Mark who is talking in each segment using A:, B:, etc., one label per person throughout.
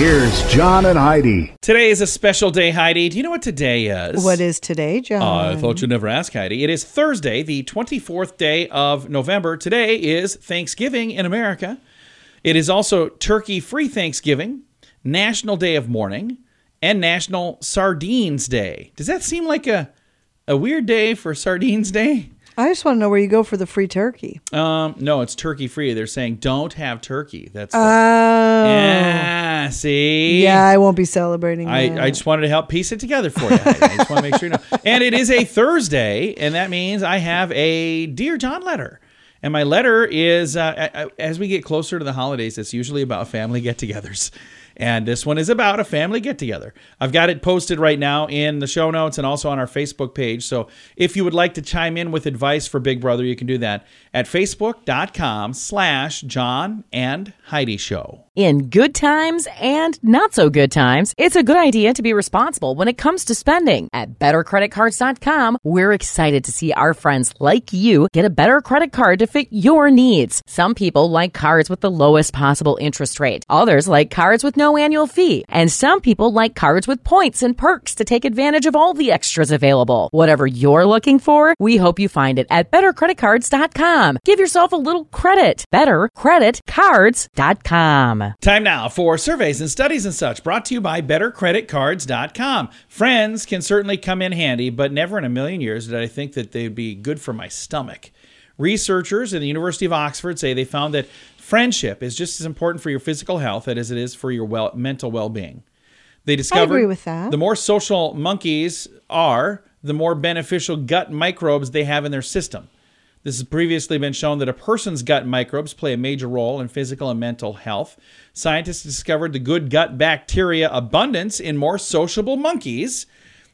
A: John and Heidi.
B: Here's John and Heidi.
C: Today is a special day, Heidi. Do you know what today is?
D: What is today, John?
C: Uh, I thought you'd never ask, Heidi. It is Thursday, the 24th day of November. Today is Thanksgiving in America. It is also Turkey Free Thanksgiving, National Day of Mourning, and National Sardines Day. Does that seem like a, a weird day for Sardines Day?
D: I just want to know where you go for the free turkey.
C: Um, no, it's turkey free. They're saying don't have turkey. That's the,
D: Oh.
C: yeah. See,
D: Yeah, I won't be celebrating.
C: I, I just wanted to help piece it together for you. Heidi. I just want to make sure you know. And it is a Thursday, and that means I have a Dear John letter. And my letter is, uh, as we get closer to the holidays, it's usually about family get togethers. And this one is about a family get together. I've got it posted right now in the show notes and also on our Facebook page. So if you would like to chime in with advice for Big Brother, you can do that at facebook.com slash John and Heidi Show.
E: In good times and not so good times, it's a good idea to be responsible when it comes to spending. At bettercreditcards.com, we're excited to see our friends like you get a better credit card to fit your needs. Some people like cards with the lowest possible interest rate. Others like cards with no annual fee. And some people like cards with points and perks to take advantage of all the extras available. Whatever you're looking for, we hope you find it at bettercreditcards.com. Give yourself a little credit. Bettercreditcards.com.
C: Time now for surveys and studies and such brought to you by bettercreditcards.com. Friends can certainly come in handy, but never in a million years did I think that they'd be good for my stomach. Researchers at the University of Oxford say they found that friendship is just as important for your physical health as it is for your well, mental well-being. They discovered
D: agree with that.
C: the more social monkeys are, the more beneficial gut microbes they have in their system. This has previously been shown that a person's gut microbes play a major role in physical and mental health. Scientists discovered the good gut bacteria abundance in more sociable monkeys,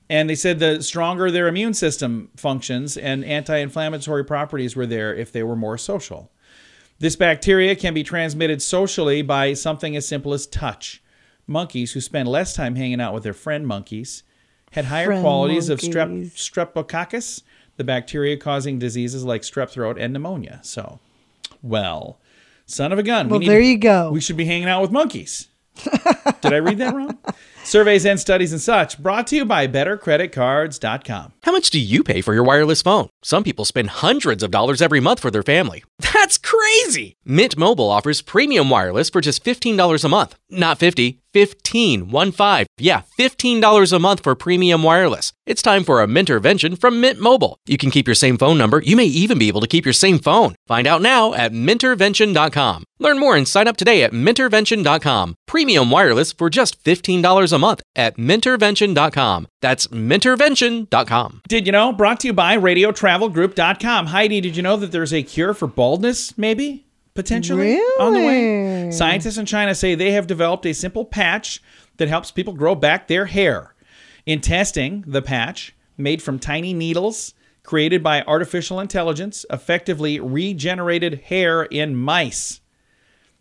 C: and they said the stronger their immune system functions and anti inflammatory properties were there if they were more social. This bacteria can be transmitted socially by something as simple as touch. Monkeys who spend less time hanging out with their friend monkeys had higher
D: Friend
C: qualities of strep, streptococcus, the bacteria causing diseases like strep throat and pneumonia. So, well, son of a gun.
D: Well,
C: need
D: there
C: to-
D: you go.
C: We should be hanging out with monkeys. Did I read that wrong? Surveys and studies and such brought to you by bettercreditcards.com.
F: How much do you pay for your wireless phone? Some people spend hundreds of dollars every month for their family. That's crazy! Mint Mobile offers premium wireless for just $15 a month. Not 50, 15, 1 5. Yeah, $15 a month for premium wireless. It's time for a Mintervention from Mint Mobile. You can keep your same phone number. You may even be able to keep your same phone. Find out now at mintervention.com. Learn more and sign up today at mintervention.com. Premium wireless for just $15 a month at mintervention.com. That's mintervention.com.
C: Did you know? Brought to you by RadioTravelGroup.com. Heidi, did you know that there's a cure for baldness, maybe? Potentially? On the way? Scientists in China say they have developed a simple patch that helps people grow back their hair. In testing, the patch, made from tiny needles created by artificial intelligence, effectively regenerated hair in mice.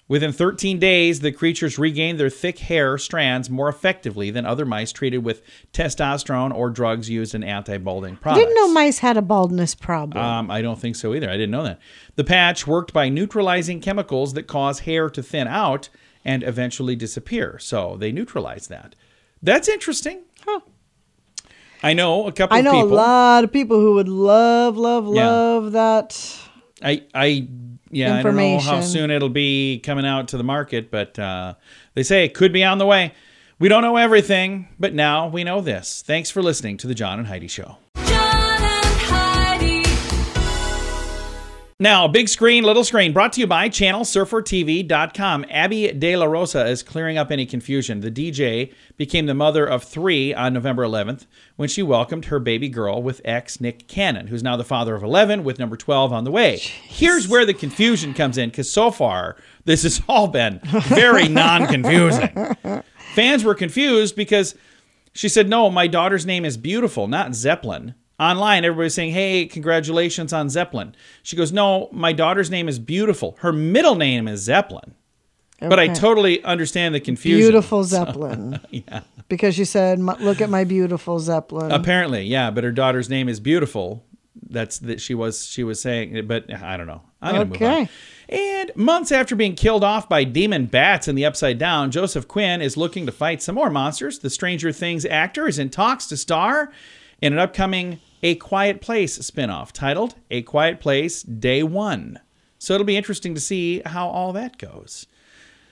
C: Within 13 days, the creatures regained their thick hair strands more effectively than other mice treated with testosterone or drugs used in anti-balding
D: I
C: products.
D: didn't know mice had a baldness problem.
C: Um, I don't think so either. I didn't know that. The patch worked by neutralizing chemicals that cause hair to thin out and eventually disappear. So they neutralize that. That's interesting.
D: Huh.
C: I know a couple
D: I know a lot of people who would love, love,
C: Yeah.
D: love that.
C: I, I, yeah, I don't know how soon it'll be coming out to the market, but uh, they say it could be on the way. We don't know everything, but now we know this. Thanks for listening to the John and Heidi Show. Now, big screen, little screen, brought to you by ChannelSurferTV.com. Abby De La Rosa is clearing up any confusion. The DJ became the mother of three on November 11th when she welcomed her baby girl with ex Nick Cannon, who's now the father of 11 with number 12 on the way. Here's where the confusion comes in because so far this has all been very non confusing. Fans were confused because she said, No, my daughter's name is Beautiful, not Zeppelin. Online, everybody's saying, Hey, congratulations on Zeppelin. She goes, No, my daughter's name is Beautiful. Her middle name is Zeppelin. But I totally understand the confusion.
D: Beautiful Zeppelin.
C: yeah.
D: Because you said, "M- "Look at my beautiful Zeppelin."
C: Apparently, yeah, but her daughter's name is Beautiful. That's that she was she was saying, but I don't know. I'm gonna move on.
D: Okay.
C: And months after being killed off by demon bats in the Upside Down, Joseph Quinn is looking to fight some more monsters. The Stranger Things actor is in talks to star in an upcoming A Quiet Place spinoff titled A Quiet Place Day One. So it'll be interesting to see how all that goes.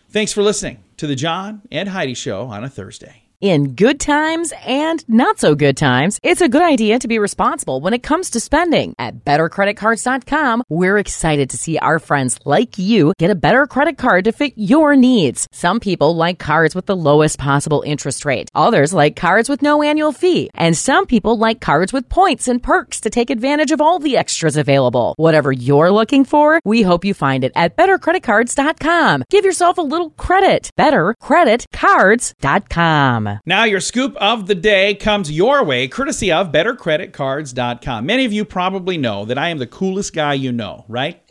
C: Thanks for listening to the John and Heidi Show on a Thursday.
E: In good times and not so good times, it's a good idea to be responsible when it comes to spending. At bettercreditcards.com, we're excited to see our friends like you get a better credit card to fit your needs. Some people like cards with the lowest possible interest rate. Others like cards with no annual fee. And some people like cards with points and perks to take advantage of all the extras available. Whatever you're looking for, we hope you find it at bettercreditcards.com. Give yourself a little credit. Bettercreditcards.com.
C: Now, your scoop of the day comes your way courtesy of bettercreditcards.com. Many of you probably know that I am the coolest guy you know, right?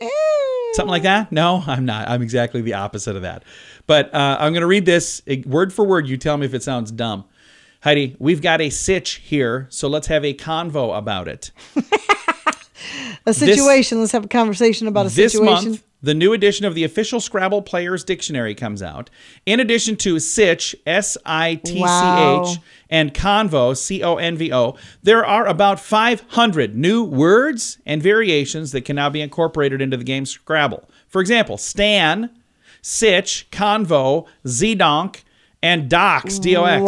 C: Something like that? No, I'm not. I'm exactly the opposite of that. But uh, I'm going to read this eh, word for word. You tell me if it sounds dumb. Heidi, we've got a sitch here, so let's have a convo about it.
D: a situation. Let's have a conversation about a
C: this
D: situation.
C: month, the new edition of the official Scrabble Players Dictionary comes out. In addition to Sitch, S I T C
D: Wow.
C: H, and Convo, C O N V O, there are about 500 new words and variations that can now be incorporated into the game Scrabble. For example, Stan, Sitch, Convo, Zdonk, and Docs, D O X.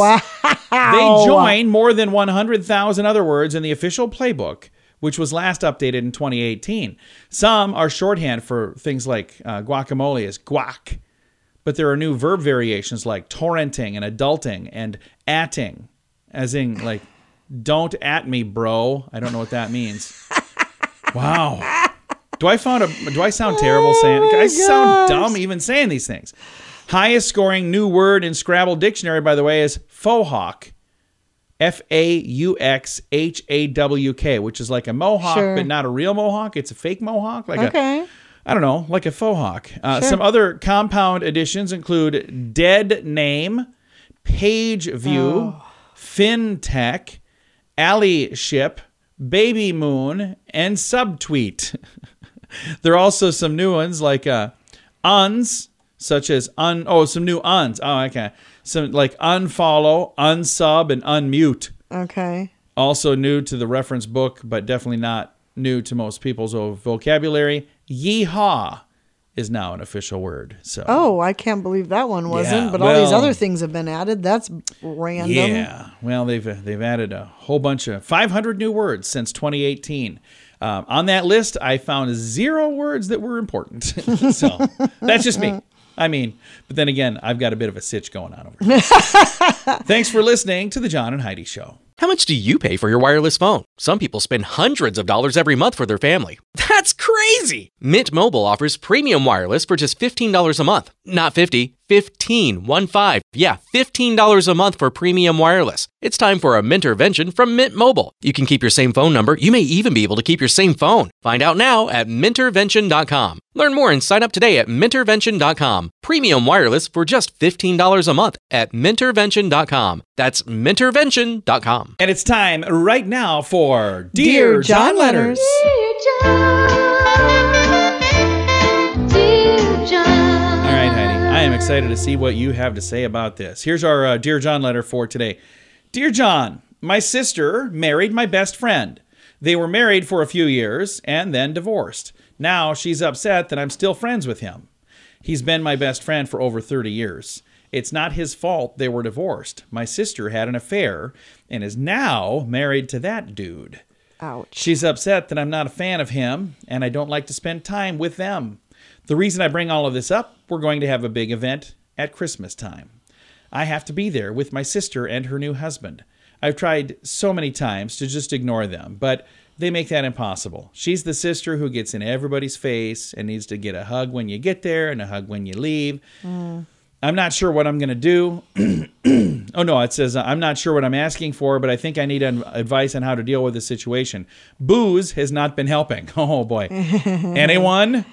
C: They join more than 100,000 other words in the official playbook, which was last updated in 2018. Some are shorthand for things like uh, guacamole is guac, but there are new verb variations like torrenting and adulting and atting, as in like don't at me, bro. I don't know what that means. wow. Do I found a do I sound terrible saying I sound dumb even saying these things. Highest scoring new word in Scrabble dictionary, by the way, is faux hawk. F A U X H A W K, which is like a mohawk,
D: Sure.
C: but not a real mohawk. It's a fake mohawk, like a
D: Okay.
C: I don't know, like a faux hawk. Uh,
D: Sure.
C: Some other compound additions include dead name, page view,
D: Oh.
C: fintech, allyship, baby moon, and subtweet. there are also some new ones like uh, uns, such as un. Oh, some new uns. Oh, okay. Some like unfollow, unsub, and unmute
D: Okay.
C: also new to the reference book, but definitely not new to most people's vocabulary. Yeehaw is now an official word. So
D: Oh, I can't believe that one wasn't.
C: Yeah,
D: but all these other things have been added. That's random.
C: yeah. Well, they've they've added a whole bunch of 500 new words since 2018. Um, on that list, I found zero words that were important. so that's just me. I mean, but then again, I've got a bit of a sitch going on over here. Thanks for listening to the John and Heidi Show.
F: How much do you pay for your wireless phone? Some people spend hundreds of dollars every month for their family. That's crazy! Mint Mobile offers premium wireless for just $15 a month. Not 50, 15, 1 5. Yeah, $15 a month for premium wireless. It's time for a Mintervention from Mint Mobile. You can keep your same phone number. You may even be able to keep your same phone. Find out now at mintervention.com. Learn more and sign up today at mintervention.com. Premium wireless for just $15 a month at mintervention.com. That's mintervention.com.
C: And it's time right now for
D: Dear
C: Dear,
D: John
C: John, Letters.
D: Letters.
C: All right, Heidi. I am excited to see what you have to say about this. Here's our uh, Dear John letter for today. Dear John, my sister married my best friend. They were married for a few years and then divorced. Now she's upset that I'm still friends with him. He's been my best friend for over 30 years. It's not his fault they were divorced. My sister had an affair and is now married to that dude.
D: Ouch.
C: She's upset that I'm not a fan of him and I don't like to spend time with them. The reason I bring all of this up, we're going to have a big event at Christmas time. I have to be there with my sister and her new husband. I've tried so many times to just ignore them, but they make that impossible. She's the sister who gets in everybody's face and needs to get a hug when you get there and a hug when you leave. Mm. I'm not sure what I'm going to do. oh, no, it says, uh, I'm not sure what I'm asking for, but I think I need advice on how to deal with this situation. Booze has not been helping. Oh, boy. Anyone?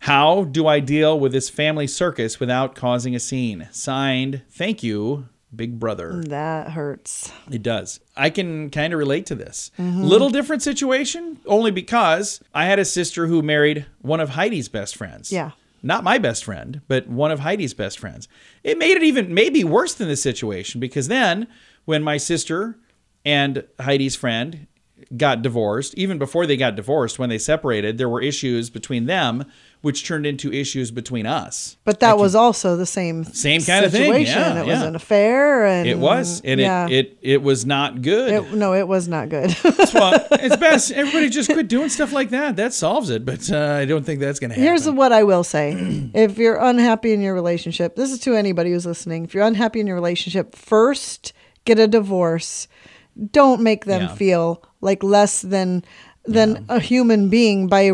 C: How do I deal with this family circus without causing a scene? Signed, thank you, Big Brother.
D: That hurts.
C: It does. I can kind of relate to this. Little different situation, only because I had a sister who married one of Heidi's best friends.
D: Yeah.
C: Not my best friend, but one of Heidi's best friends. It made it even maybe worse than the situation because then when my sister and Heidi's friend got divorced, even before they got divorced, when they separated, there were issues between them, which turned into issues between us.
D: But that was also the same
C: Same kind of thing,
D: situation.
C: yeah,
D: it was an affair, and
C: It was, and
D: yeah,
C: it, it it was not good.
D: It- no, it was not good.
C: well, it's best everybody just quit doing stuff like that. That solves it, but uh, I don't think that's going to happen.
D: Here's what I will say: if you're unhappy in your relationship, this is to anybody who's listening. If you're unhappy in your relationship, first get a divorce. Don't make them
C: Yeah.
D: feel like less than than a human being by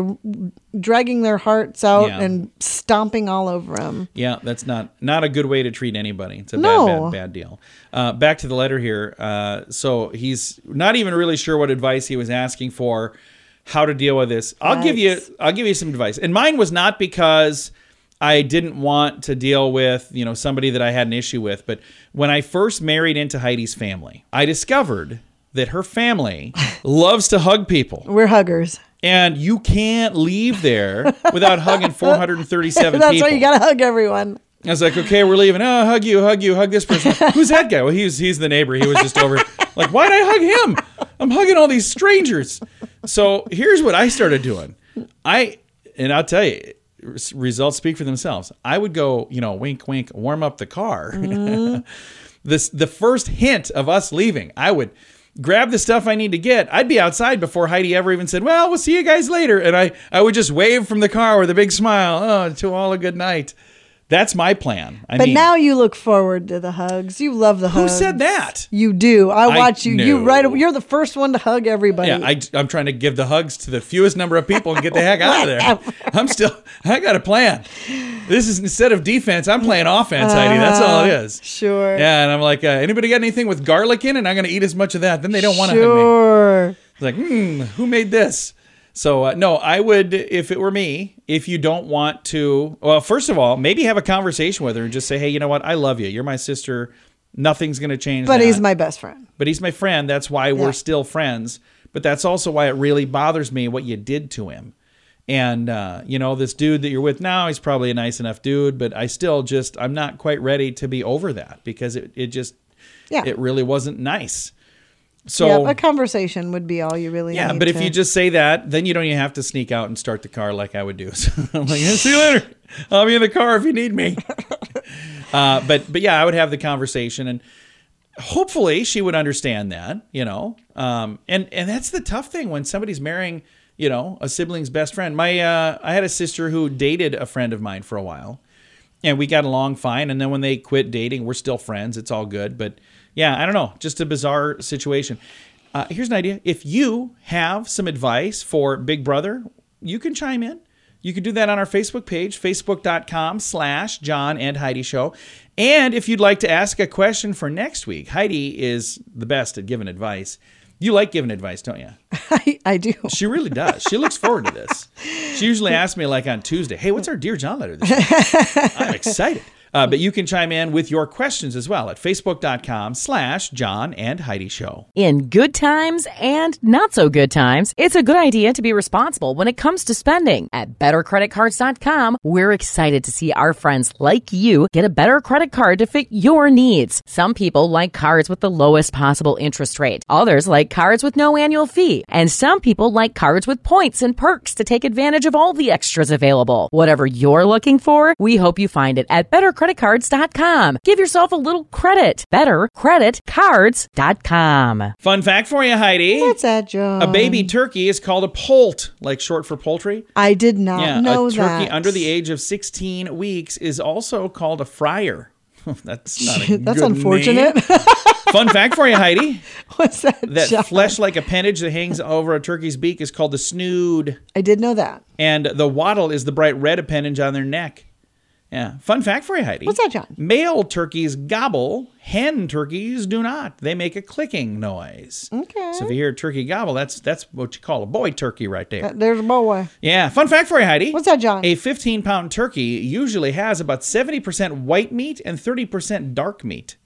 D: dragging their hearts out
C: Yeah.
D: and stomping all over them.
C: yeah, that's not not a good way to treat anybody. It's a
D: No.
C: bad, bad, bad deal. Uh, back to the letter here. Uh, so he's not even really sure what advice he was asking for, how to deal with this. I'll give you I'll give you some advice, and mine was not because. I didn't want to deal with, you know, somebody that I had an issue with, but when I first married into Heidi's family, I discovered that her family loves to hug people.
D: We're huggers.
C: and you can't leave there without hugging 437
D: That's
C: people.
D: why you gotta hug everyone.
C: I was like, okay, we're leaving. Oh, hug you, hug you, hug this person. Who's that guy? Well, he's he's the neighbor. He was just over. Like, why'd I hug him? I'm hugging all these strangers. So here's what I started doing. I and I'll tell you, results speak for themselves. I would go, you know, wink, wink, warm up the car. Mm-hmm. this the first hint of us leaving. I would grab the stuff I need to get. I'd be outside before Heidi ever even said, "Well, we'll see you guys later," and I I would just wave from the car with a big smile. Oh, to all a good night. That's my plan. I
D: But
C: mean,
D: now you look forward to the hugs. You love the
C: who
D: hugs.
C: Who said that?
D: You do. I
C: I
D: watch you. You
C: know.
D: right. You're the first one to hug everybody.
C: Yeah, I, I'm trying to give the hugs to the fewest number of people and get the heck out of there. I'm still, I got a plan. This is instead of defense, I'm playing offense, Heidi. That's all it is.
D: Sure.
C: Yeah, and I'm like, uh, anybody got anything with garlic in it? I'm going to eat as much of that. Then they don't want to hug me.
D: Sure.
C: It's like, hmm, who made this? So uh, no, I would if it were me. If you don't want to, well, first of all, maybe have a conversation with her and just say, hey, you know what? I love you. You're my sister. Nothing's going to change.
D: But
C: that.
D: he's my best friend.
C: but he's my friend. That's why
D: Yeah.
C: we're still friends. But that's also why it really bothers me what you did to him. And uh, you know, this dude that you're with now, he's probably a nice enough dude, but I still just I'm not quite ready to be over that because it, it just
D: Yeah.
C: it really wasn't nice. So
D: yeah, a conversation would be all you really
C: yeah,
D: need.
C: but if you just say that, then you don't even have to sneak out and start the car like I would do. So I'm like, see you later. I'll be in the car if you need me. uh, but but yeah, I would have the conversation, and hopefully she would understand that. You know, um, and and that's the tough thing when somebody's marrying, you know, a sibling's best friend. My uh, I had a sister who dated a friend of mine for a while, and we got along fine. And then when they quit dating, we're still friends. It's all good. But yeah, I don't know. Just a bizarre situation. Uh, here's an idea. If you have some advice for Big Brother, you can chime in. You can do that on our Facebook page, facebook.com slash John and Heidi Show. And if you'd like to ask a question for next week, Heidi is the best at giving advice. You like giving advice, don't you?
D: I, I do.
C: She really does. She looks forward to this. She usually asks me like on Tuesday, "Hey, what's our Dear John letter this week?" I'm excited. Uh, but you can chime in with your questions as well at facebook.com slash John and Heidi Show.
E: In good times and not so good times, it's a good idea to be responsible when it comes to spending. At bettercreditcards.com, we're excited to see our friends like you get a better credit card to fit your needs. Some people like cards with the lowest possible interest rate. Others like cards with no annual fee. And some people like cards with points and perks to take advantage of all the extras available. Whatever you're looking for, we hope you find it at bettercreditcards.com. bettercreditcards.com. Give yourself a little credit. Bettercreditcards.com.
C: Fun fact for you, Heidi.
D: What's that, John?
C: A baby turkey is called a poult, like short for poultry.
D: I did not
C: Yeah,
D: know
C: a turkey
D: that.
C: under the age of 16 weeks is also called a fryer. That's not a
D: That's
C: good
D: unfortunate.
C: name. Fun fact for you, Heidi.
D: What's that?
C: That
D: John?
C: flesh-like appendage that hangs over a turkey's beak is called the snood,
D: I did know that.
C: and the wattle is the bright red appendage on their neck. Yeah. Fun fact for you, Heidi.
D: What's that, John?
C: Male turkeys gobble, hen turkeys do not. They make a clicking noise.
D: Okay.
C: So if you hear a turkey gobble, that's that's what you call a boy turkey right there.
D: Uh, There's a boy.
C: Yeah, fun fact for you, Heidi.
D: What's that, John?
C: A 15 pound turkey usually has about 70% white meat and 30% dark meat.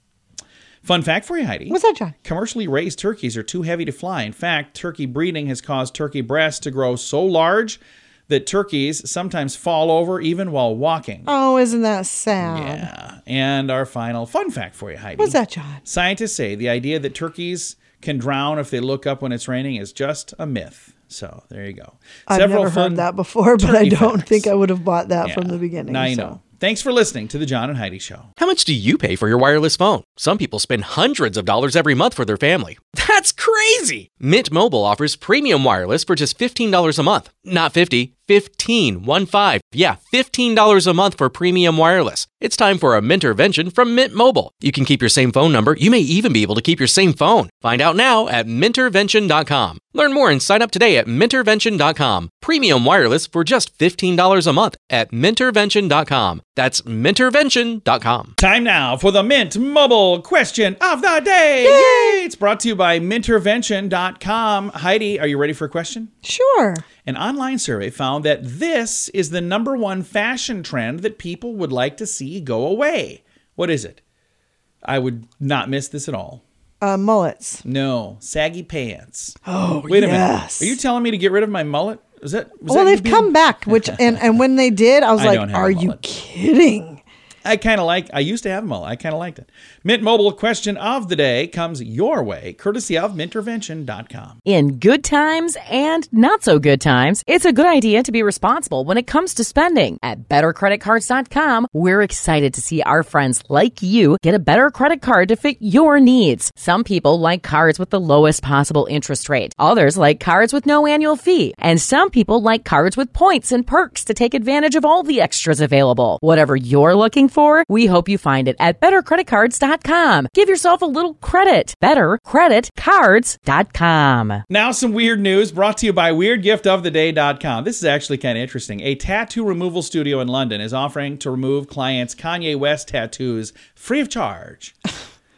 C: Fun fact for you, Heidi.
D: What's that, John?
C: Commercially raised turkeys are too heavy to fly. In fact, turkey breeding has caused turkey breasts to grow so large that turkeys sometimes fall over even while walking.
D: Oh, isn't that sad?
C: Yeah. And our final fun fact for you, Heidi.
D: What's that, John?
C: Scientists say the idea that turkeys can drown if they look up when it's raining is just a myth. So there you go.
D: I've
C: Several
D: never
C: fun
D: heard that before, but I don't
C: facts.
D: think I would have bought that from the beginning.
C: Now you
D: so.
C: know. Thanks for listening to the John and Heidi Show.
F: How much do you pay for your wireless phone? Some people spend hundreds of dollars every month for their family. That's crazy! Mint Mobile offers premium wireless for just $15 a month. Not 50, 15, 1 5. Yeah, $15 a month for premium wireless. It's time for a Mintervention from Mint Mobile. You can keep your same phone number. You may even be able to keep your same phone. Find out now at mintervention.com. Learn more and sign up today at mintervention.com. Premium wireless for just $15 a month at mintervention.com. That's mintervention.com.
C: Time now for the Mint Mobile question of the day. Yay! It's brought to you by mintervention.com. Heidi, are you ready for a question?
D: Sure.
C: An online survey found that this is the number one fashion trend that people would like to see go away. What is it? I would not miss this at all.
D: Uh, mullets.
C: No, saggy pants.
D: Oh,
C: Wait a
D: yes.
C: minute. Are you telling me to get rid of my mullet? Is that? Was
D: well,
C: that
D: they've
C: being-
D: come back, which and and when they did, I was
C: I
D: like,
C: don't have a
D: "Are you
C: mullet.
D: kidding?"
C: I kind of like. I used to have them all. I kind of liked it. Mint Mobile question of the day comes your way, courtesy of Mintervention.com.
E: In good times and not so good times, it's a good idea to be responsible when it comes to spending. At bettercreditcards.com, we're excited to see our friends like you get a better credit card to fit your needs. Some people like cards with the lowest possible interest rate. Others like cards with no annual fee. And some people like cards with points and perks to take advantage of all the extras available. Whatever you're looking for, we hope you find it at bettercreditcards.com. Give yourself a little credit. Bettercreditcards.com.
C: Now, some weird news brought to you by WeirdGiftOfTheDay.com. This is actually kind of interesting. A tattoo removal studio in London is offering to remove clients' Kanye West tattoos free of charge.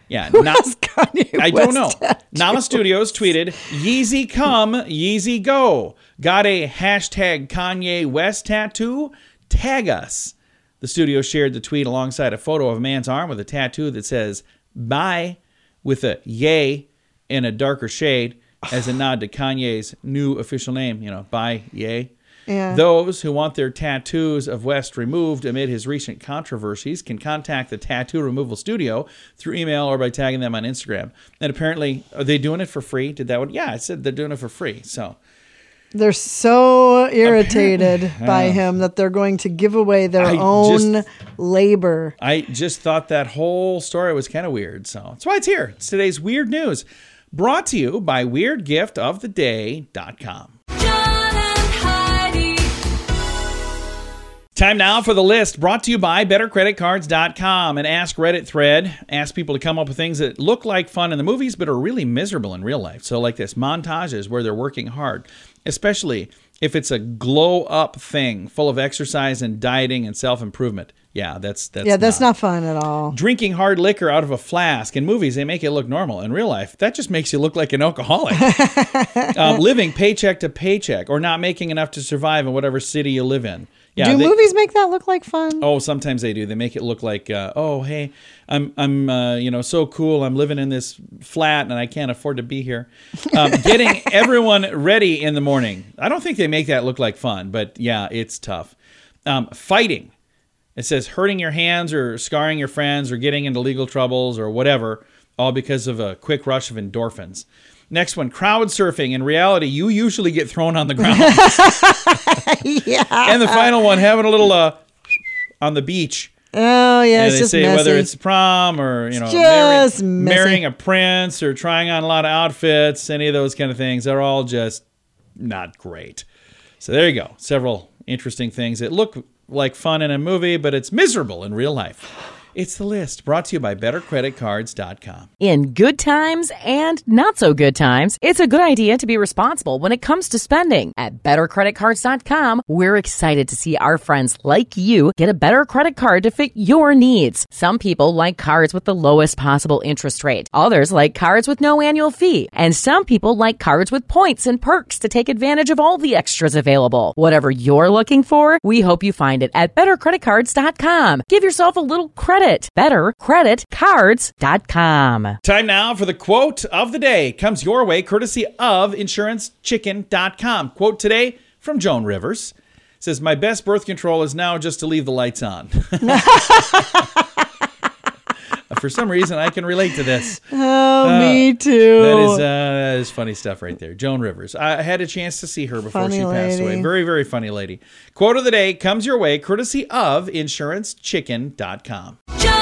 C: Yeah, not,
D: Kanye
C: I don't know.
D: tattoo?
C: Nama Studios tweeted, Yeezy come, Yeezy go. Got a hashtag Kanye West tattoo? Tag us. The studio shared the tweet alongside a photo of a man's arm with a tattoo that says, bye, with a yay in a darker shade as a nod to Kanye's new official name, you know, bye, yay.
D: Yeah.
C: Those who want their tattoos of West removed amid his recent controversies can contact the tattoo removal studio through email or by tagging them on Instagram. And apparently, are they doing it for free? Did that one? Yeah, I said they're doing it for free. So
D: They're so irritated by him that they're going to give away their
C: I
D: own
C: just-
D: labor.
C: I just thought that whole story was kind of weird. So that's why it's here. It's today's weird news, brought to you by WeirdGiftOfTheDay.com.
A: John and
C: Time now for the list brought to you by BetterCreditCards.com. An Ask Reddit thread asks people to come up with things that look like fun in the movies but are really miserable in real life. So, like this montages where they're working hard, especially if it's a glow up thing full of exercise and dieting and self improvement. Yeah, that's that's
D: yeah, that's not fun at all.
C: drinking hard liquor out of a flask. In movies, they make it look normal. In real life, that just makes you look like an alcoholic. um, living paycheck to paycheck or not making enough to survive in whatever city you live in. Yeah,
D: Do
C: they-
D: movies make that look like fun?
C: Oh, sometimes they do. They make it look like, uh, oh, hey, I'm, I'm, uh, you know, so cool. I'm living in this flat and I can't afford to be here. Um, getting everyone ready in the morning. I don't think they make that look like fun, but yeah, it's tough. Um, fighting. It says hurting your hands or scarring your friends or getting into legal troubles or whatever, all because of a quick rush of endorphins. Next one, crowd surfing. In reality, you usually get thrown on the ground.
D: yeah.
C: and the final one, having a little uh, on the beach
D: Oh yeah,
C: And
D: it's
C: they
D: just
C: say
D: messy.
C: whether it's prom or you know
D: just
C: marrying, a prince or trying on a lot of outfits, any of those kind of things, they're all just not great. So there you go. Several interesting things that look like fun in a movie, but it's miserable in real life. It's the list brought to you by BetterCreditCards.com.
E: In good times and not so good times, it's a good idea to be responsible when it comes to spending. At bettercreditcards.com, we're excited to see our friends like you get a better credit card to fit your needs. Some people like cards with the lowest possible interest rate. Others like cards with no annual fee. And some people like cards with points and perks to take advantage of all the extras available. Whatever you're looking for, we hope you find it at bettercreditcards.com. Give yourself a little credit. Bettercreditcards.com.
C: Time now for the quote of the day. Comes your way courtesy of insurancechicken.com. Quote today from Joan Rivers. Says, My best birth control is now just to leave the lights on. for some reason, I can relate to this.
D: oh, me too.
C: That is, uh, that is funny stuff right there. Joan Rivers. I had a chance to see her before
D: Funny
C: she passed away. Very, very funny lady. Quote of the day comes your way courtesy of insurancechicken.com.
A: John and Heidi.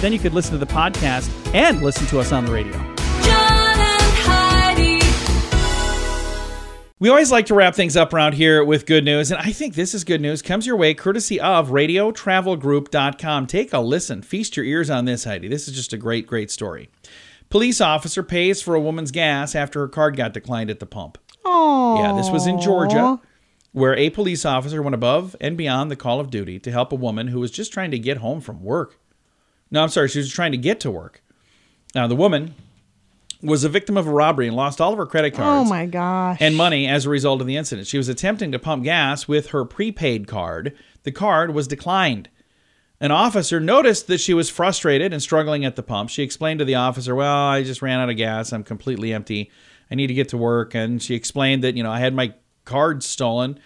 C: Then you could listen to the podcast and listen to us on the radio.
A: John and Heidi.
C: We always like to wrap things up around here with good news, and I think this is good news. Comes your way courtesy of radiotravelgroup.com. Take a listen. Feast your ears on this, Heidi. This is just a great, great story. Police officer pays for a woman's gas after her card got declined at the pump.
D: Oh,
C: Yeah, this was in Georgia, where a police officer went above and beyond the call of duty to help a woman who was just trying to get home from work. No, I'm sorry, she was trying to get to work. Now, the woman was a victim of a robbery and lost all of her credit
D: oh
C: cards.
D: Oh my gosh.
C: and money as a result of the incident. She was attempting to pump gas with her prepaid card. The card was declined. An officer noticed that she was frustrated and struggling at the pump. She explained to the officer, Well, I just ran out of gas. I'm completely empty. I need to get to work. And she explained that, you know, I had my card stolen.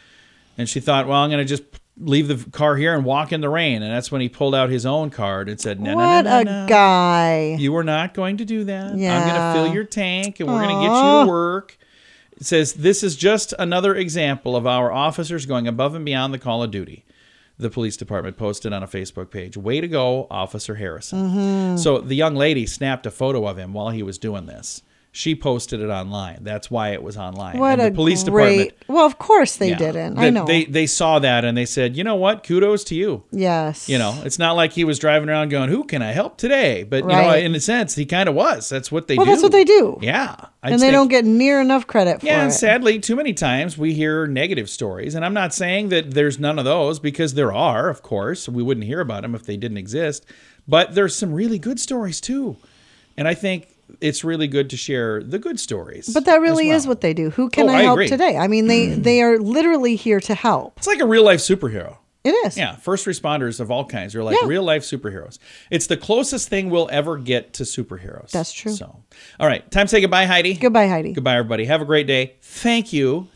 C: And she thought, Well, I'm going to just leave the car here and walk in the rain. And that's when he pulled out his own card and said, No, no,
D: what
C: no,
D: a
C: no, no.
D: guy.
C: You are not going to do that. I'm going to fill your tank and we're going to get you to work. It says this is just another example of our officers going above and beyond the call of duty. The police department posted on a Facebook page. Way to go, Officer Harrison.
D: Mm-hmm.
C: So the young lady snapped a photo of him while he was doing this. She posted it online. That's why it was online.
D: What
C: and
D: a
C: police
D: great.
C: department.
D: Well, of course they
C: yeah,
D: didn't. I know.
C: They they saw that and they said, you know what? Kudos to you.
D: yes.
C: You know, it's not like he was driving around going, "Who can I help today?" But you know, in a sense, he kind of was. That's what they
D: Well,
C: do.
D: that's what they do.
C: Yeah, I'd
D: and they
C: say-
D: don't get near enough credit for
C: Yeah,
D: it.
C: and sadly, too many times we hear negative stories, and I'm not saying that there's none of those because there are, of course. We wouldn't hear about them if they didn't exist. But there's some really good stories too, and I think it's really good to share the good stories.
D: But that really is what they do. Who can
C: Oh,
D: I
C: I
D: help
C: agree.
D: today? I mean, they they are literally here to help.
C: It's like a real life superhero.
D: It is.
C: Yeah, first responders of all kinds are like
D: Yeah.
C: real life superheroes. It's the closest thing we'll ever get to superheroes.
D: That's true.
C: So, all right, time to say goodbye, Heidi.
D: Goodbye, Heidi.
C: Goodbye, everybody. Have a great day. Thank you,